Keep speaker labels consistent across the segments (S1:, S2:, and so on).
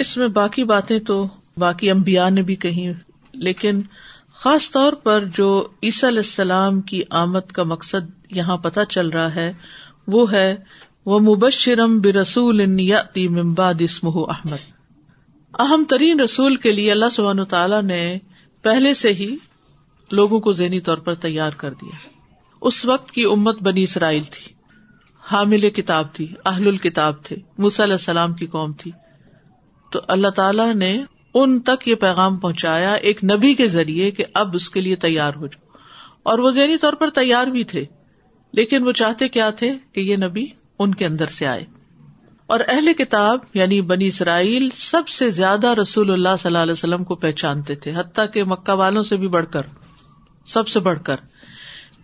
S1: اس میں باقی باتیں تو باقی امبیا نے بھی کہی لیکن خاص طور پر جو عیسی علیہ السلام کی آمد کا مقصد یہاں پتہ چل رہا ہے، وہ ہے، وہ مبشرم برسول ممباد اسمہ احمد. اہم ترین رسول کے لیے اللہ سبحان تعالیٰ نے پہلے سے ہی لوگوں کو ذہنی طور پر تیار کر دیا۔ اس وقت کی امت بنی اسرائیل تھی، حامل کتاب تھی، اہل الکتاب تھے علیہ السلام کی قوم تھی۔ تو اللہ تعالیٰ نے ان تک یہ پیغام پہنچایا ایک نبی کے ذریعے کہ اب اس کے لیے تیار ہو جاؤ۔ اور وہ ذہنی طور پر تیار بھی تھے، لیکن وہ چاہتے کیا تھے کہ یہ نبی ان کے اندر سے آئے۔ اور اہل کتاب یعنی بنی اسرائیل سب سے زیادہ رسول اللہ صلی اللہ علیہ وسلم کو پہچانتے تھے، حتیٰ کہ مکہ والوں سے بھی بڑھ کر، سب سے بڑھ کر۔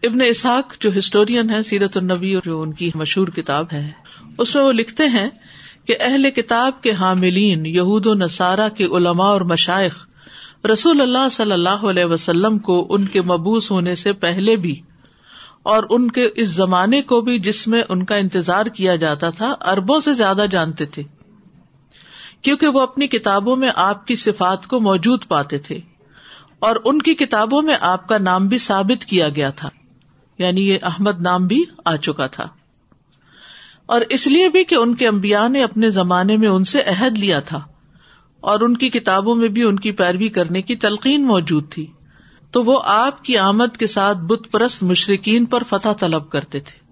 S1: ابن اسحاق جو ہسٹورین ہے سیرت النبی اور جو ان کی مشہور کتاب ہے اس میں وہ لکھتے ہیں کہ اہل کتاب کے حاملین یہود و نصارہ کے علماء اور مشائق رسول اللہ صلی اللہ علیہ وسلم کو ان کے مبوس ہونے سے پہلے بھی اور ان کے اس زمانے کو بھی جس میں ان کا انتظار کیا جاتا تھا اربوں سے زیادہ جانتے تھے، کیونکہ وہ اپنی کتابوں میں آپ کی صفات کو موجود پاتے تھے اور ان کی کتابوں میں آپ کا نام بھی ثابت کیا گیا تھا یعنی یہ احمد نام بھی آ چکا تھا۔ اور اس لیے بھی کہ ان کے امبیا نے اپنے زمانے میں ان سے عہد لیا تھا اور ان کی کتابوں میں بھی ان کی پیروی کرنے کی تلقین موجود تھی۔ تو وہ آپ کی آمد کے ساتھ بت پرست مشرقین پر فتح طلب کرتے تھے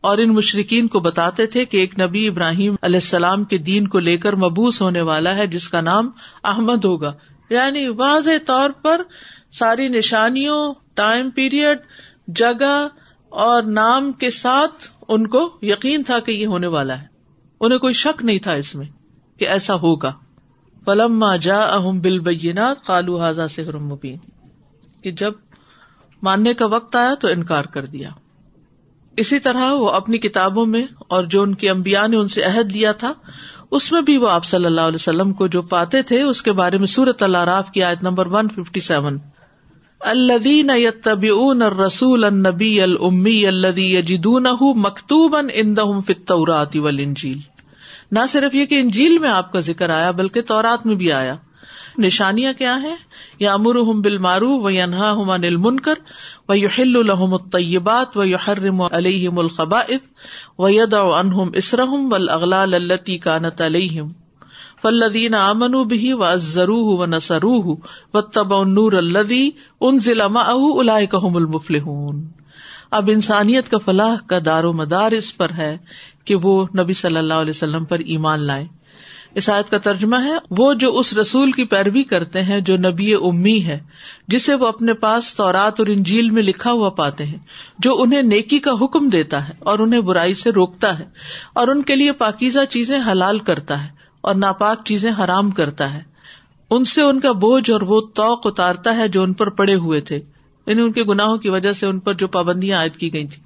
S1: اور ان مشرقین کو بتاتے تھے کہ ایک نبی ابراہیم علیہ السلام کے دین کو لے کر مبوس ہونے والا ہے، جس کا نام احمد ہوگا۔ یعنی واضح طور پر ساری نشانیوں ٹائم پیریڈ جگہ اور نام کے ساتھ ان کو یقین تھا کہ یہ ہونے والا ہے۔ انہیں کوئی شک نہیں تھا اس میں کہ ایسا ہوگا۔ فلم جا اہم بل بینات کالو حاضا سے مبین کہ جب ماننے کا وقت آیا تو انکار کر دیا۔ اسی طرح وہ اپنی کتابوں میں اور جو ان کی امبیا نے ان سے عہد لیا تھا، اس میں بھی وہ آپ صلی اللہ علیہ وسلم کو جو پاتے تھے، اس کے بارے میں سورت اللہ راف کی آیت نمبر ون ففٹی سیون الدین اون رسول النبی المی الدی یجدون مکتوب ان فطورات انجیل نہ صرف یہ کہ انجیل میں آپ کا ذکر آیا، بلکہ تورات میں بھی آیا۔ نشانیاں کیا ہیں؟ یا امر ہم بال مارو و انہا نل منکر و یو الحم الطیبات و یو حرم علیہم الخبائف و ید انہم اسرحم و فلدین امن بھی و ازرو و نسرو و تب نور الدی ان ضلع الاحم المفلحون۔ اب انسانیت کا فلاح کا دار و مدار اس پر ہے کہ وہ نبی صلی اللہ علیہ وسلم پر ایمان لائے۔ آیت کا ترجمہ ہے، وہ جو اس رسول کی پیروی کرتے ہیں، جو نبی امی ہے، جسے وہ اپنے پاس تورات اور انجیل میں لکھا ہوا پاتے ہیں، جو انہیں نیکی کا حکم دیتا ہے اور انہیں برائی سے روکتا ہے اور ان کے لیے پاکیزہ چیزیں حلال کرتا ہے۔ اور ناپاک چیزیں حرام کرتا ہے۔ ان سے ان کا بوجھ اور وہ توق اتارتا ہے جو ان پر پڑے ہوئے تھے۔ یعنی ان کے گناہوں کی وجہ سے ان پر جو پابندیاں عائد کی گئی تھی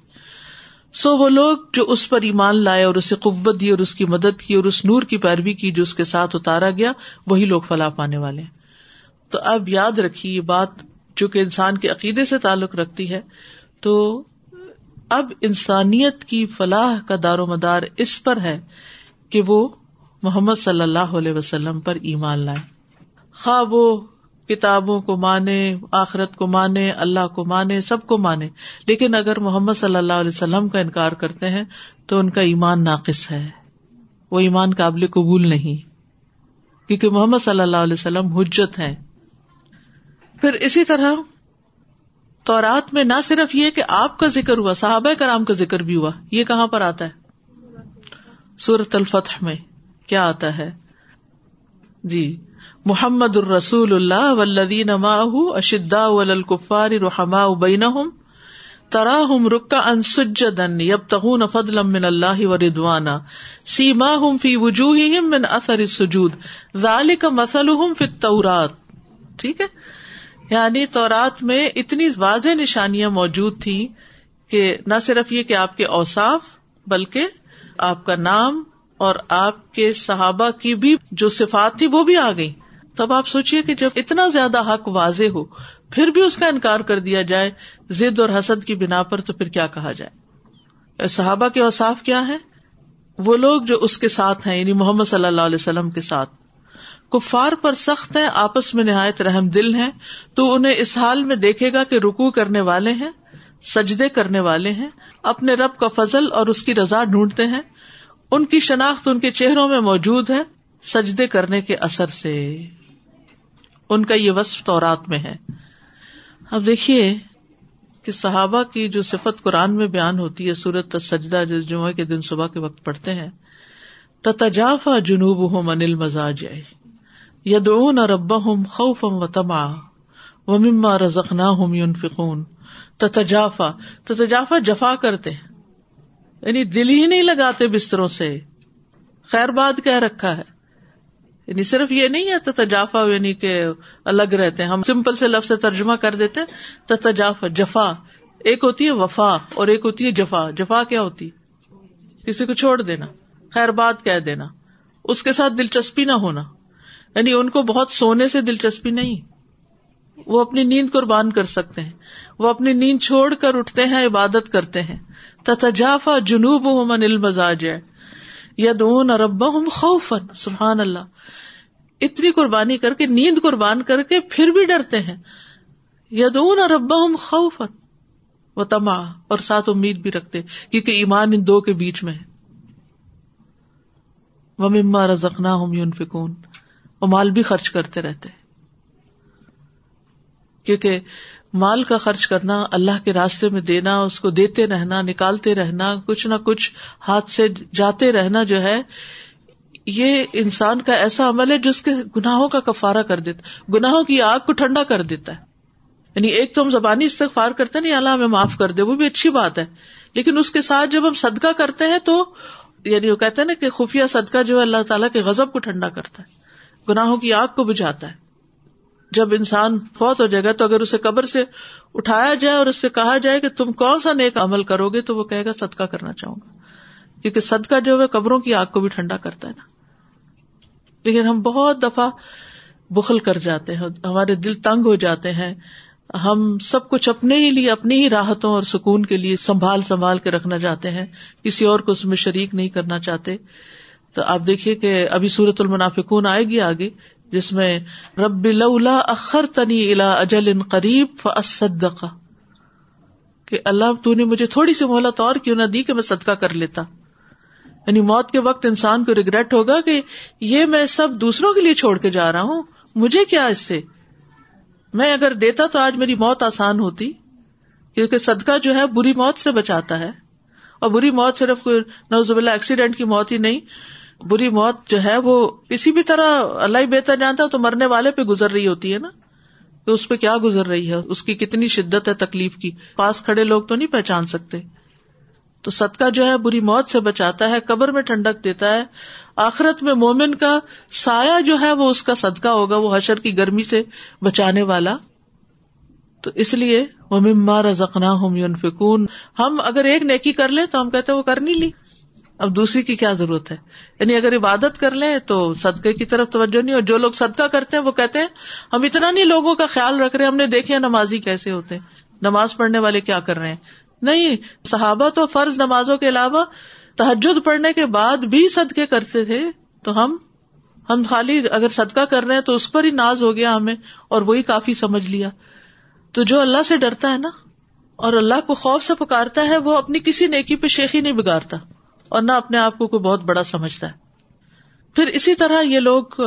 S1: سو وہ لوگ جو اس پر ایمان لائے اور اسے قوت دی اور اس کی مدد کی اور اس نور کی پیروی کی جو اس کے ساتھ اتارا گیا، وہی لوگ فلاح پانے والے تو اب یاد رکھیے یہ بات جو کہ انسان کے عقیدے سے تعلق رکھتی ہے۔ تو اب انسانیت کی فلاح کا دار و مدار اس پر ہے کہ وہ محمد صلی اللہ علیہ وسلم پر ایمان لائے۔ خواہ وہ کتابوں کو مانے، آخرت کو مانے، اللہ کو مانے، سب کو مانے، لیکن اگر محمد صلی اللہ علیہ وسلم کا انکار کرتے ہیں تو ان کا ایمان ناقص ہے۔ وہ ایمان قابل قبول نہیں، کیونکہ محمد صلی اللہ علیہ وسلم حجت ہے پھر اسی طرح تو رات میں نہ صرف یہ کہ آپ کا ذکر ہوا، صحابہ کرام کا ذکر بھی ہوا، یہ کہاں پر آتا ہے؟ سورت الفتح میں۔ کیا آتا ہے؟ جی محمد الرسول اللہ ولدین اشدا الکفار رحما بین ترا ہم رکا ان سجدن یب تغون فضل من اللہ و ردوانا سیما ہم فی وجوہ من اثر سجود ذالک مثلہم فی التورات۔ ٹھیک ہے؟ یعنی تورات میں اتنی واضح نشانیاں موجود تھی کہ نہ صرف یہ کہ آپ کے اوصاف، بلکہ آپ کا نام اور آپ کے صحابہ کی بھی جو صفات تھی وہ بھی آ گئی۔ تب آپ سوچیے کہ جب اتنا زیادہ حق واضح ہو، پھر بھی اس کا انکار کر دیا جائے ضد اور حسد کی بنا پر تو پھر کیا کہا جائے؟ صحابہ کے اوساف کیا ہے وہ لوگ جو اس کے ساتھ ہیں یعنی محمد صلی اللہ علیہ وسلم کے ساتھ۔ کفار پر سخت ہیں، آپس میں نہایت رحم دل ہیں۔ تو انہیں اس حال میں دیکھے گا کہ رکو کرنے والے ہیں، سجدے کرنے والے ہیں، اپنے رب کا فضل اور اس کی رضا ڈھونڈتے ہیں۔ ان کی شناخت ان کے چہروں میں موجود ہے سجدے کرنے کے اثر سے۔ ان کا یہ وصف تورات میں ہے۔ اب دیکھیے کہ صحابہ کی جو صفت قرآن میں بیان ہوتی ہے سورت سجدہ جو جمعہ کے دن صبح کے وقت پڑھتے ہیں تجافا جنوب ہوں انل مزاج یدعون ربهم خوفا وطمعا ومما رزقناهم ينفقون تتجافا تتجافا جفا کرتے ہیں۔ یعنی دل ہی نہیں لگاتے بستروں سے۔ خیر بات کہہ رکھا ہے۔ یعنی صرف یہ نہیں ہے تجافا یعنی کہ الگ رہتے ہیں۔ ہم سمپل سے لفظ ترجمہ کر دیتے تجافا جفا۔ ایک ہوتی ہے وفا اور ایک ہوتی ہے جفا۔ جفا کیا ہوتی؟ کسی کو چھوڑ دینا۔ خیر بات کہہ دینا۔ اس کے ساتھ دلچسپی نہ ہونا۔ یعنی ان کو بہت سونے سے دلچسپی نہیں۔ وہ اپنی نیند قربان کر سکتے ہیں۔ وہ اپنی نیند چھوڑ کر اٹھتے ہیں، عبادت کرتے ہیں۔ تجافا جنوب من المزاج یا دون اربا خوفن سبحان اللہ اتنی قربانی کر کے، نیند قربان کر کے پھر بھی ڈرتے ہیں۔ یدون اربا ہوں خوفن وہ تما اور ساتھ امید بھی رکھتے، کیونکہ ایمان ان دو کے بیچ میں ہے۔ وہ مما رزقنا ہوں یون فکون وہ مال بھی خرچ کرتے رہتے۔ کیونکہ مال کا خرچ کرنا، اللہ کے راستے میں دینا، اس کو دیتے رہنا، نکالتے رہنا، کچھ نہ کچھ ہاتھ سے جاتے رہنا جو ہے، یہ انسان کا ایسا عمل ہے جس کے گناہوں کا کفارا کر دیتا گناہوں کی آگ کو ٹھنڈا کر دیتا ہے۔ یعنی ایک تو ہم زبانی استغفار کرتے نہیں، اللہ ہمیں معاف کر دے، وہ بھی اچھی بات ہے۔ لیکن اس کے ساتھ جب ہم صدقہ کرتے ہیں تو یعنی وہ کہتے ہیں نا کہ خفیہ صدقہ جو ہے، اللہ تعالیٰ کے غزب کو ٹھنڈا کرتا ہے، گناہوں کی آگ کو بجھاتا ہے۔ جب انسان فوت ہو جائے گا تو اگر اسے قبر سے اٹھایا جائے اور اس سے کہا جائے کہ تم کون سا نیک عمل کرو گے تو وہ کہے گا صدقہ کرنا چاہوں گا۔ کیونکہ صدقہ جو ہے قبروں کی آگ کو بھی ٹھنڈا کرتا ہے نا۔ لیکن ہم بہت دفعہ بخل کر جاتے ہیں، ہمارے دل تنگ ہو جاتے ہیں۔ ہم سب کچھ اپنے ہی لیے، اپنی ہی راحتوں اور سکون کے لیے سنبھال سنبھال کے رکھنا چاہتے ہیں۔ کسی اور کو اس میں شریک نہیں کرنا چاہتے۔ تو آپ دیکھیے کہ ابھی سورت المنافقون آئے گی آگے۔ جس میں رب لولا اخر تنی الا اجل ان قریب فصدقا کہ اللہ تو نے مجھے تھوڑی سی مہلت اور کیوں نہ دی کہ میں صدقہ کر لیتا۔ یعنی موت کے وقت انسان کو ریگریٹ ہوگا کہ یہ میں سب دوسروں کے لیے چھوڑ کے جا رہا ہوں، مجھے کیا اس سے؟ میں اگر دیتا تو آج میری موت آسان ہوتی، کیونکہ صدقہ جو ہے بری موت سے بچاتا ہے۔ اور بری موت صرف نوزب اللہ ایکسیڈینٹ کی موت ہی نہیں بری موت جو ہے وہ کسی بھی طرح اللہ ہی بہتر جانتا تو مرنے والے پہ گزر رہی ہوتی ہے نا؟ کہ اس پہ کیا گزر رہی ہے؟ اس کی کتنی شدت ہے تکلیف کی؟ پاس کھڑے لوگ تو نہیں پہچان سکتے۔ تو صدقہ جو ہے بری موت سے بچاتا ہے، قبر میں ٹھنڈک دیتا ہے۔ آخرت میں مومن کا سایہ جو ہے وہ اس کا صدقہ ہوگا، وہ حشر کی گرمی سے بچانے والا۔ تو اس لیے وہ ممار زخنا ہوں فکون ہم اگر ایک نیکی کر لیں تو ہم کہتے وہ کر نہیں لی۔ اب دوسری کی کیا ضرورت ہے؟ یعنی اگر عبادت کر لیں تو صدقے کی طرف توجہ نہیں، اور جو لوگ صدقہ کرتے ہیں وہ کہتے ہیں، ہم اتنا نہیں لوگوں کا خیال رکھ رہے، ہم نے دیکھے نمازی کیسے ہوتے ہیں۔ نماز پڑھنے والے کیا کر رہے ہیں؟ نہیں، صحابہ تو فرض نمازوں کے علاوہ تحجد پڑھنے کے بعد بھی صدقے کرتے تھے، تو ہم ہم خالی اگر صدقہ کر رہے ہیں تو اس پر ہی ناز ہو گیا ہمیں، اور وہی کافی سمجھ لیا۔ تو جو اللہ سے ڈرتا ہے نا، اور اللہ کو خوف سے پکارتا ہے، وہ اپنی کسی نیکی پہ شیخی نہیں بگاڑتا۔ اور نہ اپنے آپ کو کوئی بہت بڑا سمجھتا ہے۔ پھر اسی طرح یہ لوگ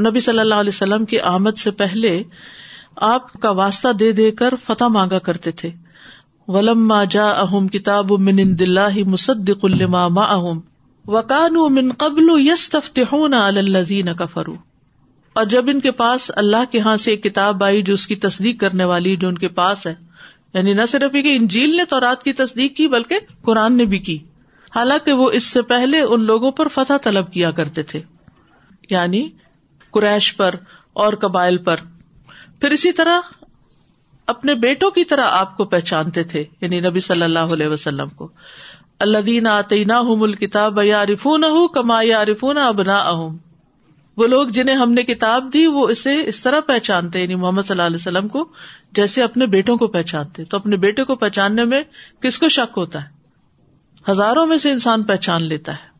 S1: نبی صلی اللہ علیہ وسلم کی آمد سے پہلے آپ کا واسطہ دے دے کر فتح مانگا کرتے تھے۔ ولم جا اہم کتاب من دلہ مصدق الما ما اہم وکان من قبل یس تفتحون الزین کفرو اور جب ان کے پاس اللہ کے ہاں سے ایک کتاب آئی جو اس کی تصدیق کرنے والی، جو ان کے پاس ہے یعنی نہ صرف کہ انجیل نے تو رات کی تصدیق کی، بلکہ قرآن نے بھی کی۔ حالانکہ وہ اس سے پہلے ان لوگوں پر فتح طلب کیا کرتے تھے یعنی قریش پر اور قبائل پر۔ پھر اسی طرح اپنے بیٹوں کی طرح آپ کو پہچانتے تھے یعنی نبی صلی اللہ علیہ وسلم کو۔ اللہ دین آتی نہ کتاب یا رفون کما یا رفون ابنا اہم وہ لوگ جنہیں ہم نے کتاب دی، وہ اسے اس طرح پہچانتے یعنی محمد صلی اللہ علیہ وسلم کو، جیسے اپنے بیٹوں کو پہچانتے۔ تو اپنے بیٹے کو پہچاننے میں کس کو شک ہوتا ہے؟ ہزاروں میں سے انسان پہچان لیتا ہے۔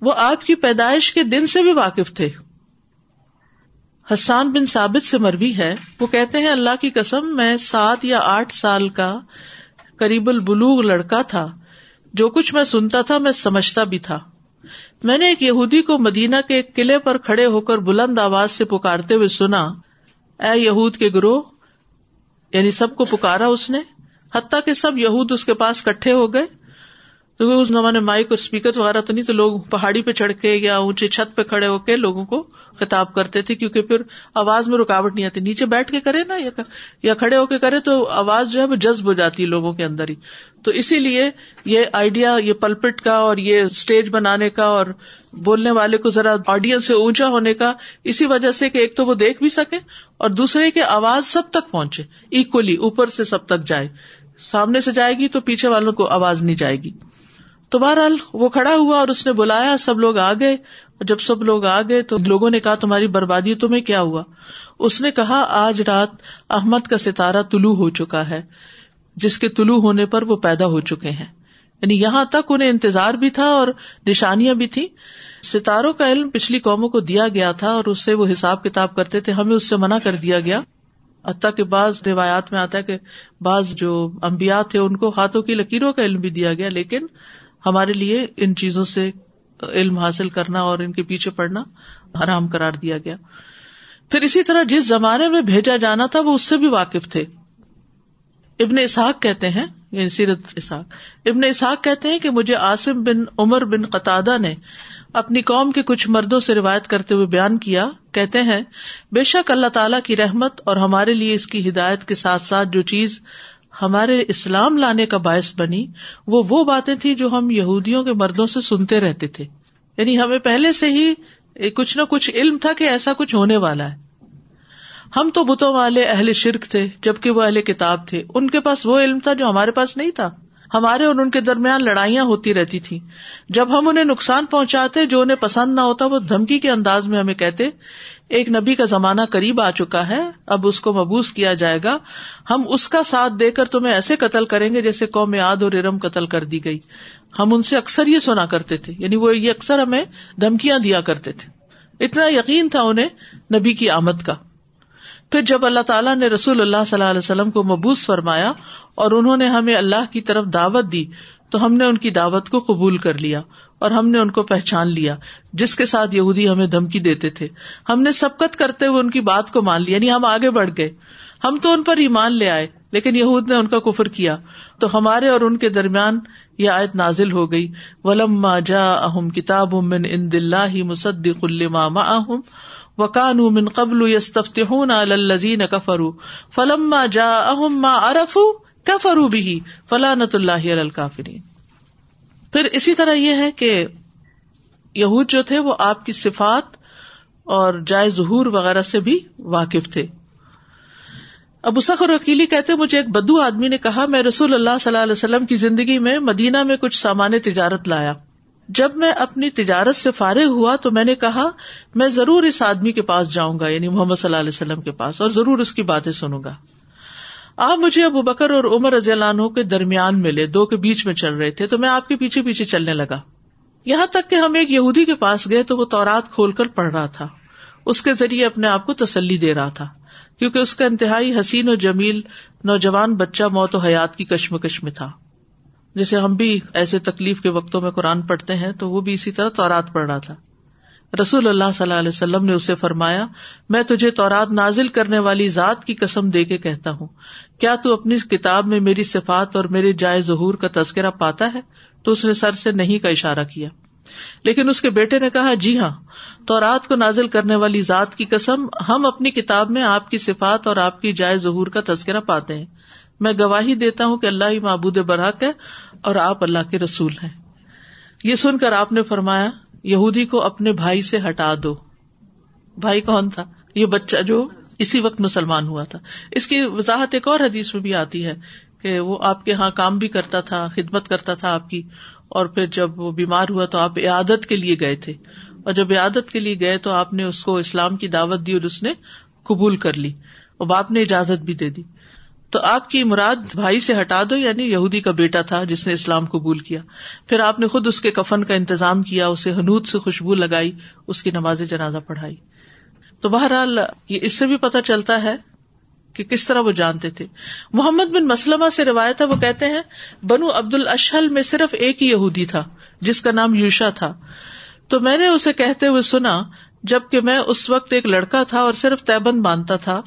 S1: وہ آپ کی پیدائش کے دن سے بھی واقف تھے۔ حسان بن ثابت سے مربی ہے۔ وہ کہتے ہیں، اللہ کی قسم، میں سات یا آٹھ سال کا قریب البلوغ لڑکا تھا۔ جو کچھ میں سنتا تھا، میں سمجھتا بھی تھا۔ میں نے ایک یہودی کو مدینہ کے ایک قلعے پر کھڑے ہو کر بلند آواز سے پکارتے ہوئے سنا، اے یہود کے گروہ یعنی سب کو پکارا اس نے، حتیٰ کہ سب یہود اس کے پاس کٹھے ہو گئے۔ کیونکہ اس زمانے مائک اور اسپیکر وغیرہ تو نہیں، تو لوگ پہاڑی پہ چڑھ کے یا اونچی چھت پہ کھڑے ہو کے لوگوں کو خطاب کرتے تھے، کیونکہ پھر آواز میں رکاوٹ نہیں آتی۔ نیچے بیٹھ کے کرے نا، یا کھڑے ہو کے کرے تو آواز جو ہے وہ جذب ہو جاتی ہے لوگوں کے اندر ہی۔ تو اسی لیے یہ آئیڈیا یہ پلپٹ کا اور یہ اسٹیج بنانے کا اور بولنے والے کو ذرا آڈینس سے اونچا ہونے کا، اسی وجہ سے کہ ایک تو وہ دیکھ بھی سکے اور دوسرے کی آواز سب تک پہنچے اکولی اوپر سے سب تک جائے۔ سامنے سے جائے گی تو پیچھے والوں کو آواز نہیں جائے گی۔ تو بہرحال وہ کھڑا ہوا اور اس نے بلایا، سب لوگ آ گئے۔ اور جب سب لوگ آ گئے تو لوگوں نے کہا، تمہاری بربادی تمہیں کیا ہوا؟ اس نے کہا، آج رات احمد کا ستارہ طلوع ہو چکا ہے، جس کے طلوع ہونے پر وہ پیدا ہو چکے ہیں۔ یعنی یہاں تک انہیں انتظار بھی تھا اور نشانیاں بھی تھی ستاروں کا علم پچھلی قوموں کو دیا گیا تھا اور اس سے وہ حساب کتاب کرتے تھے۔ ہمیں اس سے منع کر دیا گیا۔ حتیٰ کہ بعض روایات میں آتا ہے کہ بعض جو امبیا تھے، ان کو ہاتھوں کی لکیروں کا علم بھی دیا گیا، لیکن ہمارے لیے ان چیزوں سے علم حاصل کرنا اور ان کے پیچھے پڑنا حرام کرار دیا گیا۔ پھر اسی طرح جس زمانے میں بھیجا جانا تھا وہ اس سے بھی واقف تھے۔ ابن اسحاق کہتے ہیں یعنی سیرت اسحاق۔ ابن اسحاق کہتے ہیں کہ مجھے آصم بن عمر بن قطع نے اپنی قوم کے کچھ مردوں سے روایت کرتے ہوئے بیان کیا۔ کہتے ہیں، بے شک اللہ تعالیٰ کی رحمت اور ہمارے لیے اس کی ہدایت کے ساتھ ساتھ جو چیز ہمارے اسلام لانے کا باعث بنی، وہ وہ باتیں تھی جو ہم یہودیوں کے مردوں سے سنتے رہتے تھے۔ یعنی ہمیں پہلے سے ہی کچھ نہ کچھ علم تھا کہ ایسا کچھ ہونے والا ہے۔ ہم تو بتوں والے اہل شرک تھے، جبکہ وہ اہل کتاب تھے۔ ان کے پاس وہ علم تھا جو ہمارے پاس نہیں تھا۔ ہمارے اور ان کے درمیان لڑائیاں ہوتی رہتی تھی جب ہم انہیں نقصان پہنچاتے، جو انہیں پسند نہ ہوتا، وہ دھمکی کے انداز میں ہمیں کہتے ایک نبی کا زمانہ قریب آ چکا ہے، اب اس کو مبوس کیا جائے گا۔ ہم اس کا ساتھ دے کر تمہیں ایسے قتل کریں گے جیسے قوم یاد اور ارم قتل کر دی گئی۔ ہم ان سے اکثر یہ سنا کرتے تھے یعنی وہ یہ اکثر ہمیں دھمکیاں دیا کرتے تھے۔ اتنا یقین تھا انہیں نبی کی آمد کا۔ پھر جب اللہ تعالیٰ نے رسول اللہ صلی اللہ علیہ وسلم کو مبوس فرمایا اور انہوں نے ہمیں اللہ کی طرف دعوت دی، تو ہم نے ان کی دعوت کو قبول کر لیا۔ اور ہم نے ان کو پہچان لیا، جس کے ساتھ یہودی ہمیں دھمکی دیتے تھے۔ ہم نے سبکت کرتے ہوئے ان کی بات کو مان لیا یعنی ہم آگے بڑھ گئے۔ ہم تو ان پر ایمان لے آئے، لیکن یہود نے ان کا کفر کیا۔ تو ہمارے اور ان کے درمیان یہ آیت نازل ہو گئی۔ ولم جا اہم کتاب من ان دلہ مصدق الما اہم وکان من قبل یستفتحون علی الذین کفروا فلما جا اہم ما عرفوا کفروا به۔ فلانت اللہ علی الکافرین پھر اسی طرح یہ ہے کہ یہود جو تھے وہ آپ کی صفات اور جائے ظہور وغیرہ سے بھی واقف تھے۔ ابو سخر وکیلی کہتے مجھے ایک بدو آدمی نے کہا، میں رسول اللہ صلی اللہ علیہ وسلم کی زندگی میں مدینہ میں کچھ سامان تجارت لایا۔ جب میں اپنی تجارت سے فارغ ہوا تو میں نے کہا، میں ضرور اس آدمی کے پاس جاؤں گا یعنی محمد صلی اللہ علیہ وسلم کے پاس، اور ضرور اس کی باتیں سنوں گا۔ آپ مجھے ابو بکر اور عمر رضی اللہ عنہ کے درمیان ملے، دو کے بیچ میں چل رہے تھے، تو میں آپ کے پیچھے پیچھے چلنے لگا۔ یہاں تک کہ ہم ایک یہودی کے پاس گئے تو وہ تورات کھول کر پڑھ رہا تھا۔ اس کے ذریعے اپنے آپ کو تسلی دے رہا تھا، کیونکہ اس کا انتہائی حسین و جمیل نوجوان بچہ موت و حیات کی کشمکش میں تھا۔ جیسے ہم بھی ایسے تکلیف کے وقتوں میں قرآن پڑھتے ہیں، تو وہ بھی اسی طرح تورات پڑھ رہا تھا۔ رسول اللہ صلی اللہ علیہ وسلم نے اسے فرمایا، میں تجھے تورات نازل کرنے والی ذات کی قسم دے کے کہتا ہوں۔ کیا تو اپنی کتاب میں میری صفات اور میرے جائے ظہور کا تذکرہ پاتا ہے؟ تو اس نے سر سے نہیں کا اشارہ کیا۔ لیکن اس کے بیٹے نے کہا جی ہاں تو رات کو نازل کرنے والی ذات کی قسم ہم اپنی کتاب میں آپ کی صفات اور آپ کی جائے ظہور کا تذکرہ پاتے ہیں۔ میں گواہی دیتا ہوں کہ اللہ ہی معبود برحق ہے اور آپ اللہ کے رسول ہیں۔ یہ سن کر آپ نے فرمایا یہودی کو اپنے بھائی سے ہٹا دو۔ بھائی کون تھا؟ یہ بچہ جو اسی وقت مسلمان ہوا تھا۔ اس کی وضاحت ایک اور حدیث میں بھی آتی ہے کہ وہ آپ کے یہاں کام بھی کرتا تھا، خدمت کرتا تھا آپ کی، اور پھر جب وہ بیمار ہوا تو آپ عادت کے لیے گئے تھے۔ اور جب عادت کے لیے گئے تو آپ نے اس کو اسلام کی دعوت دی اور اس نے قبول کر لی۔ اور باپ نے اجازت بھی دے دی۔ تو آپ کی مراد بھائی سے ہٹا دو یعنی یہودی کا بیٹا تھا جس نے اسلام قبول کیا۔ پھر آپ نے خود اس کے کفن کا انتظام کیا، اسے حنوت سے خوشبو لگائی، اس کی نماز جنازہ پڑھائی۔ تو بہرحال یہ اس سے بھی پتہ چلتا ہے کہ کس طرح وہ جانتے تھے۔ محمد بن مسلمہ سے روایت ہے، وہ کہتے ہیں، بنو عبد الشحل میں صرف ایک ہی یہودی تھا، جس کا نام یوشا تھا۔ تو میں نے اسے کہتے ہوئے سنا، جبکہ میں اس وقت ایک لڑکا تھا اور صرف تیبند باندھتا تھا۔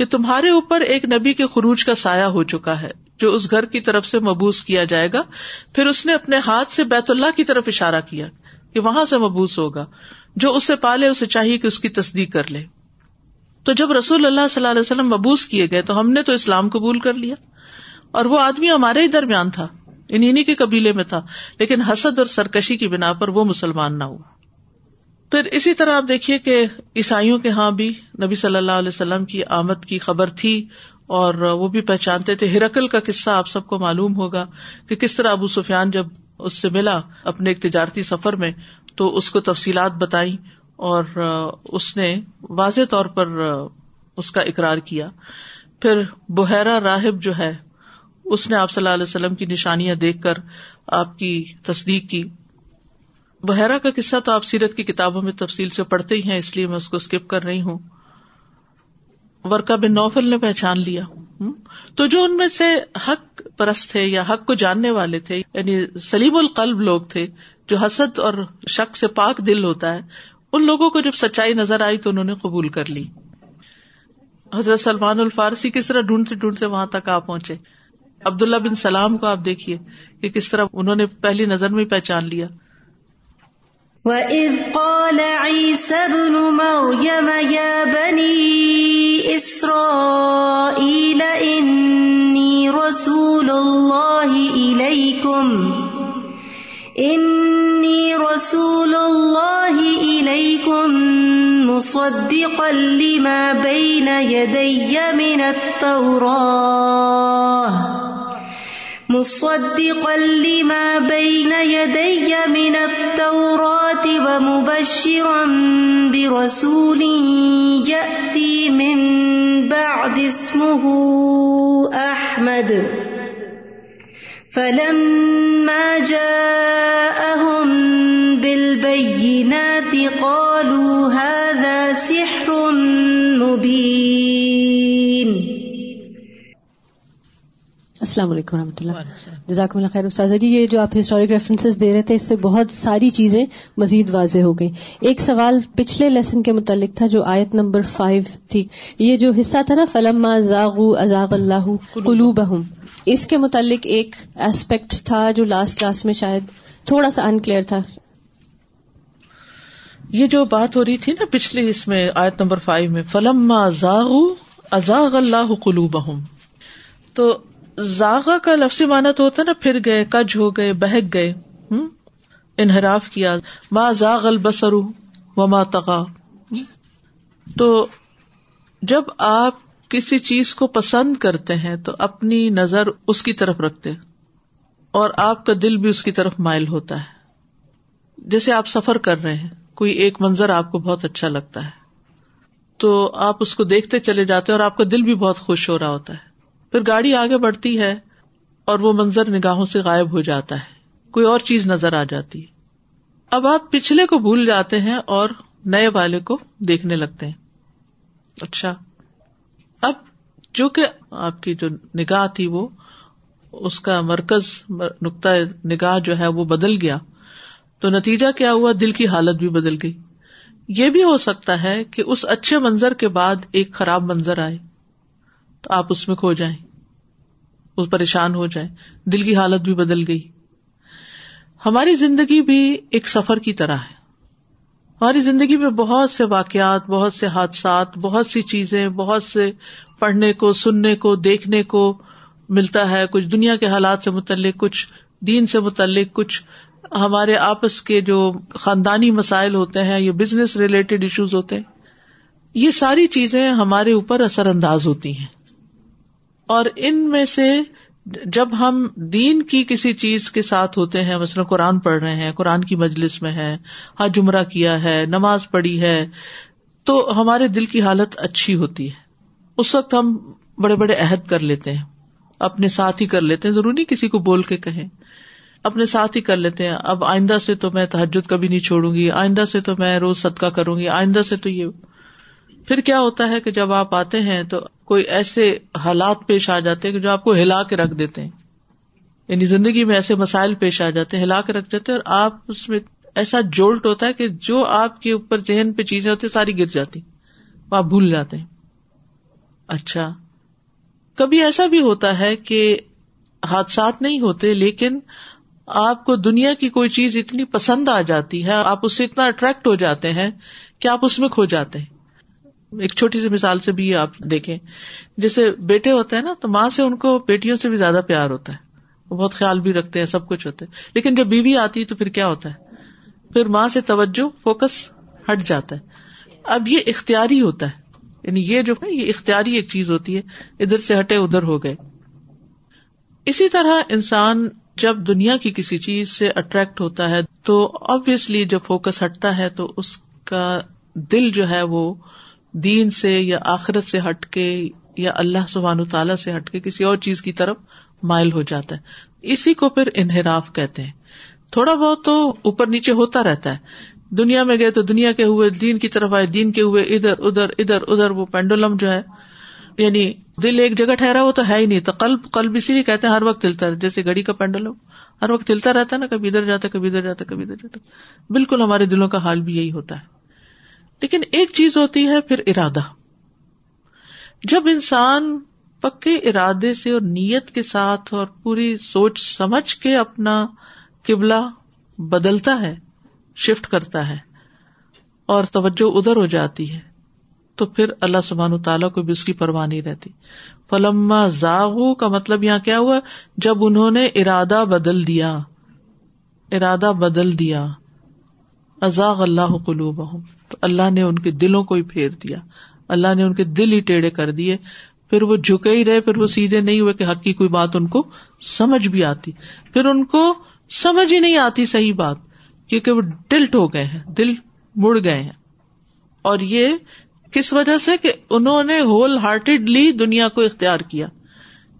S1: کہ تمہارے اوپر ایک نبی کے خروج کا سایہ ہو چکا ہے، جو اس گھر کی طرف سے مبوس کیا جائے گا۔ پھر اس نے اپنے ہاتھ سے بیت اللہ کی طرف اشارہ کیا کہ وہاں سے مبوس ہوگا، جو اسے پالے اسے چاہیے کہ اس کی تصدیق کر لے۔ تو جب رسول اللہ صلی اللہ علیہ وسلم مبوس کیے گئے تو ہم نے تو اسلام قبول کر لیا۔ اور وہ آدمی ہمارے ہی درمیان تھا انہیں کے قبیلے میں تھا، لیکن حسد اور سرکشی کی بنا پر وہ مسلمان نہ ہوا۔ پھر اسی طرح آپ دیکھیے کہ عیسائیوں کے ہاں بھی نبی صلی اللہ علیہ وسلم کی آمد کی خبر تھی اور وہ بھی پہچانتے تھے۔ ہرکل کا قصہ آپ سب کو معلوم ہوگا کہ کس طرح ابو سفیان جب اس سے ملا اپنے ایک تجارتی سفر میں تو اس کو تفصیلات بتائی اور اس نے واضح طور پر اس کا اقرار کیا۔ پھر بحیرا راہب جو ہے، اس نے آپ صلی اللہ علیہ وسلم کی نشانیاں دیکھ کر آپ کی تصدیق کی۔ بحیرا کا قصہ تو آپ سیرت کی کتابوں میں تفصیل سے پڑھتے ہی ہیں، اس لیے میں اس کو اسکپ کر رہی ہوں۔ ورکا بن نوفل نے پہچان لیا۔ تو جو ان میں سے حق پرست تھے یا حق کو جاننے والے تھے یعنی سلیم القلب لوگ تھے، جو حسد اور شک سے پاک دل ہوتا ہے، ان لوگوں کو جب سچائی نظر آئی تو انہوں نے قبول کر لی۔ حضرت سلمان الفارسی کس طرح ڈھونڈتے ڈھونڈتے وہاں تک آپ پہنچے۔ عبداللہ بن سلام کو آپ دیکھیے کہ کس طرح انہوں نے پہلی نظر میں پہچان لیا۔
S2: وَإِذْ قَالَ عِيسَى ابْنُ مَرْيَمَ يَا بَنِي إِسْرَائِيلَ إِنِّي رَسُولُ اللَّهِ إِلَيْكُمْ إِنِّي رَسُولُ اللَّهِ إِلَيْكُمْ مُصَدِّقًا لِمَا بَيْنَ يَدَيَّ مِنَ التَّوْرَاةِ مصدقا لما بين يدي من التوراة ومبشرا برسول يأتي من بعد اسمه أحمد. فلما جاءهم بالبينات قالوا هذا سحر مبين.
S3: السلام علیکم رحمۃ اللہ۔ جزاک اللہ خیر استاذہ جی یہ جو آپ ہسٹورک ریفرنسز دے رہے تھے اس سے بہت ساری چیزیں مزید واضح ہو گئی ایک سوال پچھلے لیسن کے متعلق تھا جو آیت نمبر فائیو تھی۔ یہ جو حصہ تھا نا فلم ازاغ ازاغ اللہ قلوب اس کے متعلق ایک اسپیکٹ تھا جو لاسٹ کلاس میں شاید تھوڑا سا انکلیئر تھا۔
S1: یہ جو بات ہو رہی تھی نا پچھلی اس میں آیت نمبر فائیو میں فلم ازاغ ازاغ اللہ قلوب تو زاغا کا لفظی مانا تو ہوتا نا، پھر گئے، کج ہو گئے، بہک گئے۔ ہوں انحراف کیا ماں زاغ البسر و ماں تغا تو جب آپ کسی چیز کو پسند کرتے ہیں تو اپنی نظر اس کی طرف رکھتے اور آپ کا دل بھی اس کی طرف مائل ہوتا ہے۔ جیسے آپ سفر کر رہے ہیں، کوئی ایک منظر آپ کو بہت اچھا لگتا ہے۔ تو آپ اس کو دیکھتے چلے جاتے ہیں اور آپ کا دل بھی بہت خوش ہو رہا ہوتا ہے۔ پھر گاڑی آگے بڑھتی ہے اور وہ منظر نگاہوں سے غائب ہو جاتا ہے۔ کوئی اور چیز نظر آ جاتی۔ ہے اب آپ پچھلے کو بھول جاتے ہیں اور نئے والے کو دیکھنے لگتے ہیں۔ اچھا۔ اب جو کہ آپ کی جو نگاہ تھی وہ، اس کا مرکز نقطۂ نگاہ جو ہے وہ بدل گیا۔ تو نتیجہ کیا ہوا؟ دل کی حالت بھی بدل گئی۔ یہ بھی ہو سکتا ہے کہ اس اچھے منظر کے بعد ایک خراب منظر آئے۔ تو آپ اس میں کھو جائیں۔ وہ پریشان ہو جائیں۔ دل کی حالت بھی بدل گئی۔ ہماری زندگی بھی ایک سفر کی طرح ہے۔ ہماری زندگی میں بہت سے واقعات، بہت سے حادثات، بہت سی چیزیں، بہت سے پڑھنے کو، سننے کو، دیکھنے کو ملتا ہے۔ کچھ دنیا کے حالات سے متعلق، کچھ دین سے متعلق، کچھ ہمارے آپس کے جو خاندانی مسائل ہوتے ہیں، یا بزنس ریلیٹڈ ایشوز ہوتے ہیں۔ یہ ساری چیزیں ہمارے اوپر اثر انداز ہوتی ہیں۔ اور ان میں سے جب ہم دین کی کسی چیز کے ساتھ ہوتے ہیں، مثلاً قرآن پڑھ رہے ہیں، قرآن کی مجلس میں ہے ہاں جمرہ کیا ہے، نماز پڑھی ہے، تو ہمارے دل کی حالت اچھی ہوتی ہے۔ اس وقت ہم بڑے بڑے عہد کر لیتے ہیں، اپنے ساتھ ہی کر لیتے ہیں۔ ضروری کسی کو بول کے کہیں۔ اپنے ساتھ ہی کر لیتے ہیں۔ اب آئندہ سے تو میں تحجد کبھی نہیں چھوڑوں گی، آئندہ سے تو میں روز صدقہ کروں گی، آئندہ سے تو یہ۔ پھر کیا ہوتا ہے کہ جب آپ آتے ہیں تو کوئی ایسے حالات پیش آ جاتے ہیں کہ جو آپ کو ہلا کے رکھ دیتے ہیں۔ یعنی زندگی میں ایسے مسائل پیش آ جاتے ہیں، ہلا کے رکھ جاتے ہیں اور آپ اس میں ایسا جولٹ ہوتا ہے کہ جو آپ کے اوپر ذہن پہ چیزیں ہوتی ساری گر جاتی وہ آپ بھول جاتے ہیں۔ اچھا۔ کبھی ایسا بھی ہوتا ہے کہ حادثات نہیں ہوتے، لیکن آپ کو دنیا کی کوئی چیز اتنی پسند آ جاتی ہے، آپ اس سے اتنا اٹریکٹ ہو جاتے ہیں کہ آپ اس میں کھو جاتے ہیں۔ ایک چھوٹی سی مثال سے بھی آپ دیکھیں۔ جیسے بیٹے ہوتے ہیں نا، تو ماں سے ان کو بیٹیوں سے بھی زیادہ پیار ہوتا ہے۔ وہ بہت خیال بھی رکھتے ہیں، سب کچھ ہوتا ہے۔ لیکن جب بیوی آتی ہے تو پھر کیا ہوتا ہے؟ پھر ماں سے توجہ، فوکس ہٹ جاتا ہے۔ اب یہ اختیاری ہوتا ہے۔ یعنی یہ جو ہے، یہ اختیاری ایک چیز ہوتی ہے، ادھر سے ہٹے ادھر ہو گئے۔ اسی طرح انسان جب دنیا کی کسی چیز سے اٹریکٹ ہوتا ہے، تو آبیسلی جب فوکس ہٹتا ہے، تو اس کا دل جو ہے وہ دین سے یا آخرت سے ہٹ کے یا اللہ سبحان تعالیٰ سے ہٹ کے کسی اور چیز کی طرف مائل ہو جاتا ہے۔ اسی کو پھر انحراف کہتے ہیں۔ تھوڑا بہت تو اوپر نیچے ہوتا رہتا ہے۔ دنیا میں گئے تو دنیا کے ہوئے، دین کی طرف آئے، دین کے ہوئے، ادھر ادھر ادھر ادھر، وہ پینڈولم جو ہے یعنی دل ایک جگہ ٹھہرا وہ تو ہے ہی نہیں۔ تو قلب قلب اسی لیے کہتے ہیں ہر وقت ہلتا ہے جیسے گڑی کا پینڈولم، ہر وقت ہلتا رہتا ہے نا، کبھی ادھر جاتا کبھی ادھر جاتا کبھی ادھر جاتا بالکل ہمارے دلوں کا حال بھی یہی ہوتا ہے۔ لیکن ایک چیز ہوتی ہے پھر ارادہ۔ جب انسان پکے ارادے سے اور نیت کے ساتھ اور پوری سوچ سمجھ کے اپنا قبلہ بدلتا ہے، شفٹ کرتا ہے اور توجہ ادھر ہو جاتی ہے، تو پھر اللہ سبحان تعالیٰ کو بھی اس کی پرواہ نہیں رہتی۔ فلما زاغو کا مطلب یہاں کیا ہوا؟ جب انہوں نے ارادہ بدل دیا، ارادہ بدل دیا ازاغ اللہ قلوب تو اللہ نے ان کے دلوں کو ہی پھیر دیا۔ اللہ نے ان کے دل ہی ٹیڑھے کر دیے۔ پھر وہ جھکے ہی رہے، پھر وہ سیدھے نہیں ہوئے کہ حق کی کوئی بات ان کو سمجھ بھی آتی۔ پھر ان کو سمجھ ہی نہیں آتی صحیح بات، کیونکہ وہ ڈلٹ ہو گئے ہیں، دل مڑ گئے ہیں۔ اور یہ کس وجہ سے کہ انہوں نے ہول ہارٹیڈلی دنیا کو اختیار کیا۔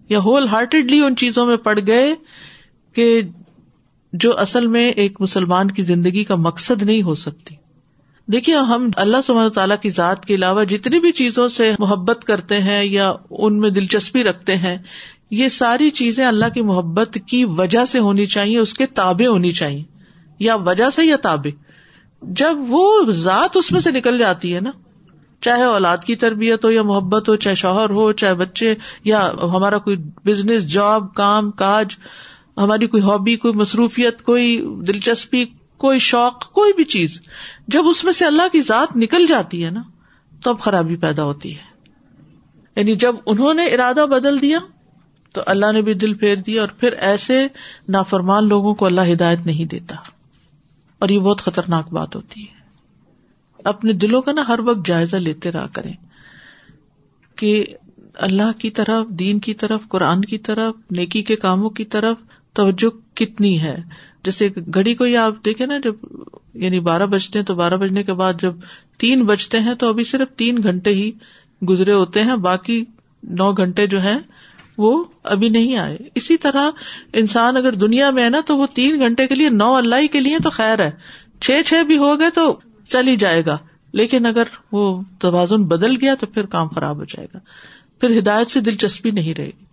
S1: یا ہول ہارٹیڈلی ان چیزوں میں پڑ گئے کہ جو اصل میں ایک مسلمان کی زندگی کا مقصد نہیں ہو سکتی۔ دیکھیے، ہم اللہ سب تعالیٰ کی ذات کے علاوہ جتنی بھی چیزوں سے محبت کرتے ہیں یا ان میں دلچسپی رکھتے ہیں، یہ ساری چیزیں اللہ کی محبت کی وجہ سے ہونی چاہیے، اس کے تابے ہونی چاہیے، یا وجہ سے یا تابے جب وہ ذات اس میں سے نکل جاتی ہے نا، چاہے اولاد کی تربیت ہو یا محبت ہو، چاہے شوہر ہو، چاہے بچے، یا ہمارا کوئی بزنس جاب کام، کاج، ہماری کوئی ہابی کوئی مصروفیت، کوئی دلچسپی کوئی شوق، کوئی بھی چیز، جب اس میں سے اللہ کی ذات نکل جاتی ہے نا تب خرابی پیدا ہوتی ہے۔ یعنی جب انہوں نے ارادہ بدل دیا، تو اللہ نے بھی دل پھیر دیا اور پھر ایسے نافرمان لوگوں کو اللہ ہدایت نہیں دیتا۔ اور یہ بہت خطرناک بات ہوتی ہے۔ اپنے دلوں کا نا ہر وقت جائزہ لیتے رہا کریں۔ کہ اللہ کی طرف، دین کی طرف، قرآن کی طرف، نیکی کے کاموں کی طرف توجہ کتنی ہے۔ جیسے گھڑی کو آپ دیکھے نا، جب یعنی بارہ بجتے ہیں تو بارہ بجنے کے بعد جب تین بجتے ہیں تو ابھی صرف تین گھنٹے ہی گزرے ہوتے ہیں، باقی نو گھنٹے جو ہے وہ ابھی نہیں آئے۔ اسی طرح انسان اگر دنیا میں ہے نا تو وہ تین گھنٹے کے لیے نو اللہ کے لیے تو خیر ہے۔ چھ چھ بھی ہو گئے تو چل ہی جائے گا۔ لیکن اگر وہ توازن بدل گیا تو پھر کام خراب ہو جائے گا۔ پھر ہدایت سے دلچسپی نہیں رہے گی۔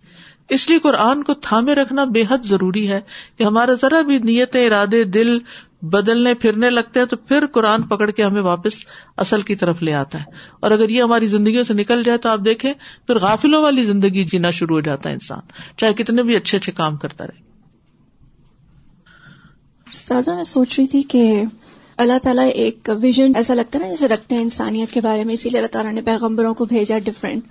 S1: اس لیے قرآن کو تھامے رکھنا بے حد ضروری ہے کہ ہمارا ذرا بھی نیت، ارادے، دل بدلنے، پھرنے لگتے ہیں تو پھر قرآن پکڑ کے ہمیں واپس اصل کی طرف لے آتا ہے۔ اور اگر یہ ہماری زندگیوں سے نکل جائے تو آپ دیکھیں، پھر غافلوں والی زندگی جینا شروع ہو جاتا ہے انسان، چاہے کتنے بھی اچھے اچھے کام کرتا رہے۔
S4: استاذہ، میں سوچ رہی تھی کہ اللہ تعالیٰ ایک ویژن ایسا لگتا ہے نا جیسے رکھتے ہیں انسانیت کے بارے میں، اسی لیے اللہ تعالیٰ نے پیغمبروں کو بھیجا ڈفرینٹ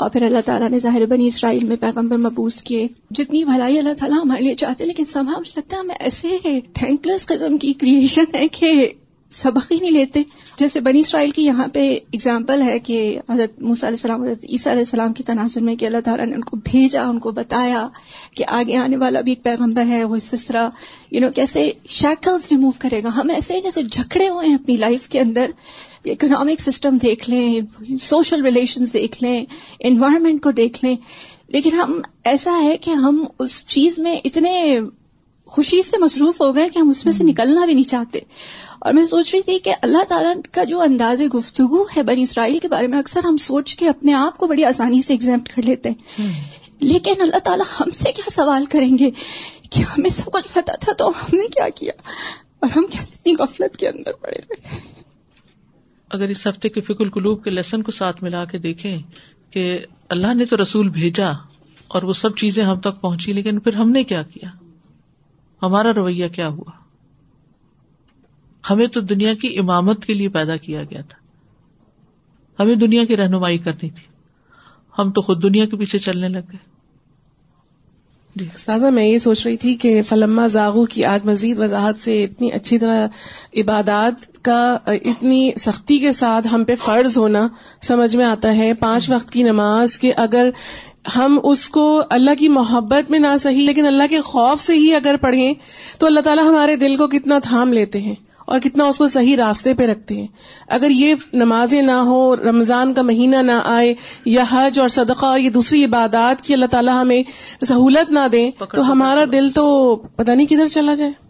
S4: اور پھر اللہ تعالیٰ نے ظاہر بنی اسرائیل میں پیغمبر مبوس کیے۔ جتنی بھلائی اللہ تعالیٰ ہمارے لیے چاہتے لیکن سمجھ مجھے لگتا ہے ہم ایسے تھینک لیس قسم کی کریشن ہے کہ سبق ہی نہیں لیتے۔ جیسے بنی اسرائیل کی یہاں پہ اگزامپل ہے کہ حضرت موسیٰ علیہ السلام حضرت عیسیٰ علیہ السلام کی تناظر میں کہ اللہ تعالیٰ نے ان کو بھیجا ان کو بتایا کہ آگے آنے والا بھی ایک پیغمبر ہے وہ طرح یو نو کیسے شیکلز ریموو کرے گا۔ ہم ایسے جیسے جھکڑے ہوئے ہیں اپنی لائف کے اندر اکنامک سسٹم دیکھ لیں سوشل ریلیشن دیکھ لیں انوائرمنٹ کو دیکھ لیں۔ لیکن ہم ایسا ہے کہ ہم اس چیز میں اتنے خوشی سے مصروف ہو گئے کہ ہم اس میں سے نکلنا بھی نہیں چاہتے۔ اور میں سوچ رہی تھی کہ اللہ تعالیٰ کا جو انداز گفتگو ہے بنی اسرائیل کے بارے میں اکثر ہم سوچ کے اپنے آپ کو بڑی آسانی سے ایگزامپٹ کر لیتے ہیں۔ لیکن اللہ تعالیٰ ہم سے کیا سوال کریں گے کہ ہمیں سب کچھ پتا تھا تو ہم نے کیا کیا؟ اور ہم کیسے اتنی غفلت کے اندر پڑے رہے
S1: اگر اس ہفتے کے فکر القلوب کے لیسن کو ساتھ ملا کے دیکھیں کہ اللہ نے تو رسول بھیجا اور وہ سب چیزیں ہم تک پہنچی لیکن پھر ہم نے کیا کیا؟ ہمارا رویہ کیا ہوا؟ ہمیں تو دنیا کی امامت کے لیے پیدا کیا گیا تھا۔ ہمیں دنیا کی رہنمائی کرنی تھی۔ ہم تو خود دنیا کے پیچھے چلنے لگ گئے۔ جی۔
S5: استاذہ، میں یہ سوچ رہی تھی کہ فلما زاغو کی آج مزید وضاحت سے اتنی اچھی طرح عبادات کا، اتنی سختی کے ساتھ ہم پہ فرض ہونا سمجھ میں آتا ہے۔ پانچ وقت کی نماز کہ اگر ہم اس کو اللہ کی محبت میں نہ صحیح، لیکن اللہ کے خوف سے ہی اگر پڑھیں تو اللہ تعالیٰ ہمارے دل کو کتنا تھام لیتے ہیں۔ اور کتنا اس کو صحیح راستے پہ رکھتے ہیں۔ اگر یہ نمازیں نہ ہو رمضان کا مہینہ نہ آئے یا حج اور صدقہ اور یہ دوسری عبادات کی اللہ تعالیٰ ہمیں سہولت نہ دیں تو ہمارا دل تو پتہ نہیں کدھر چلا جائے۔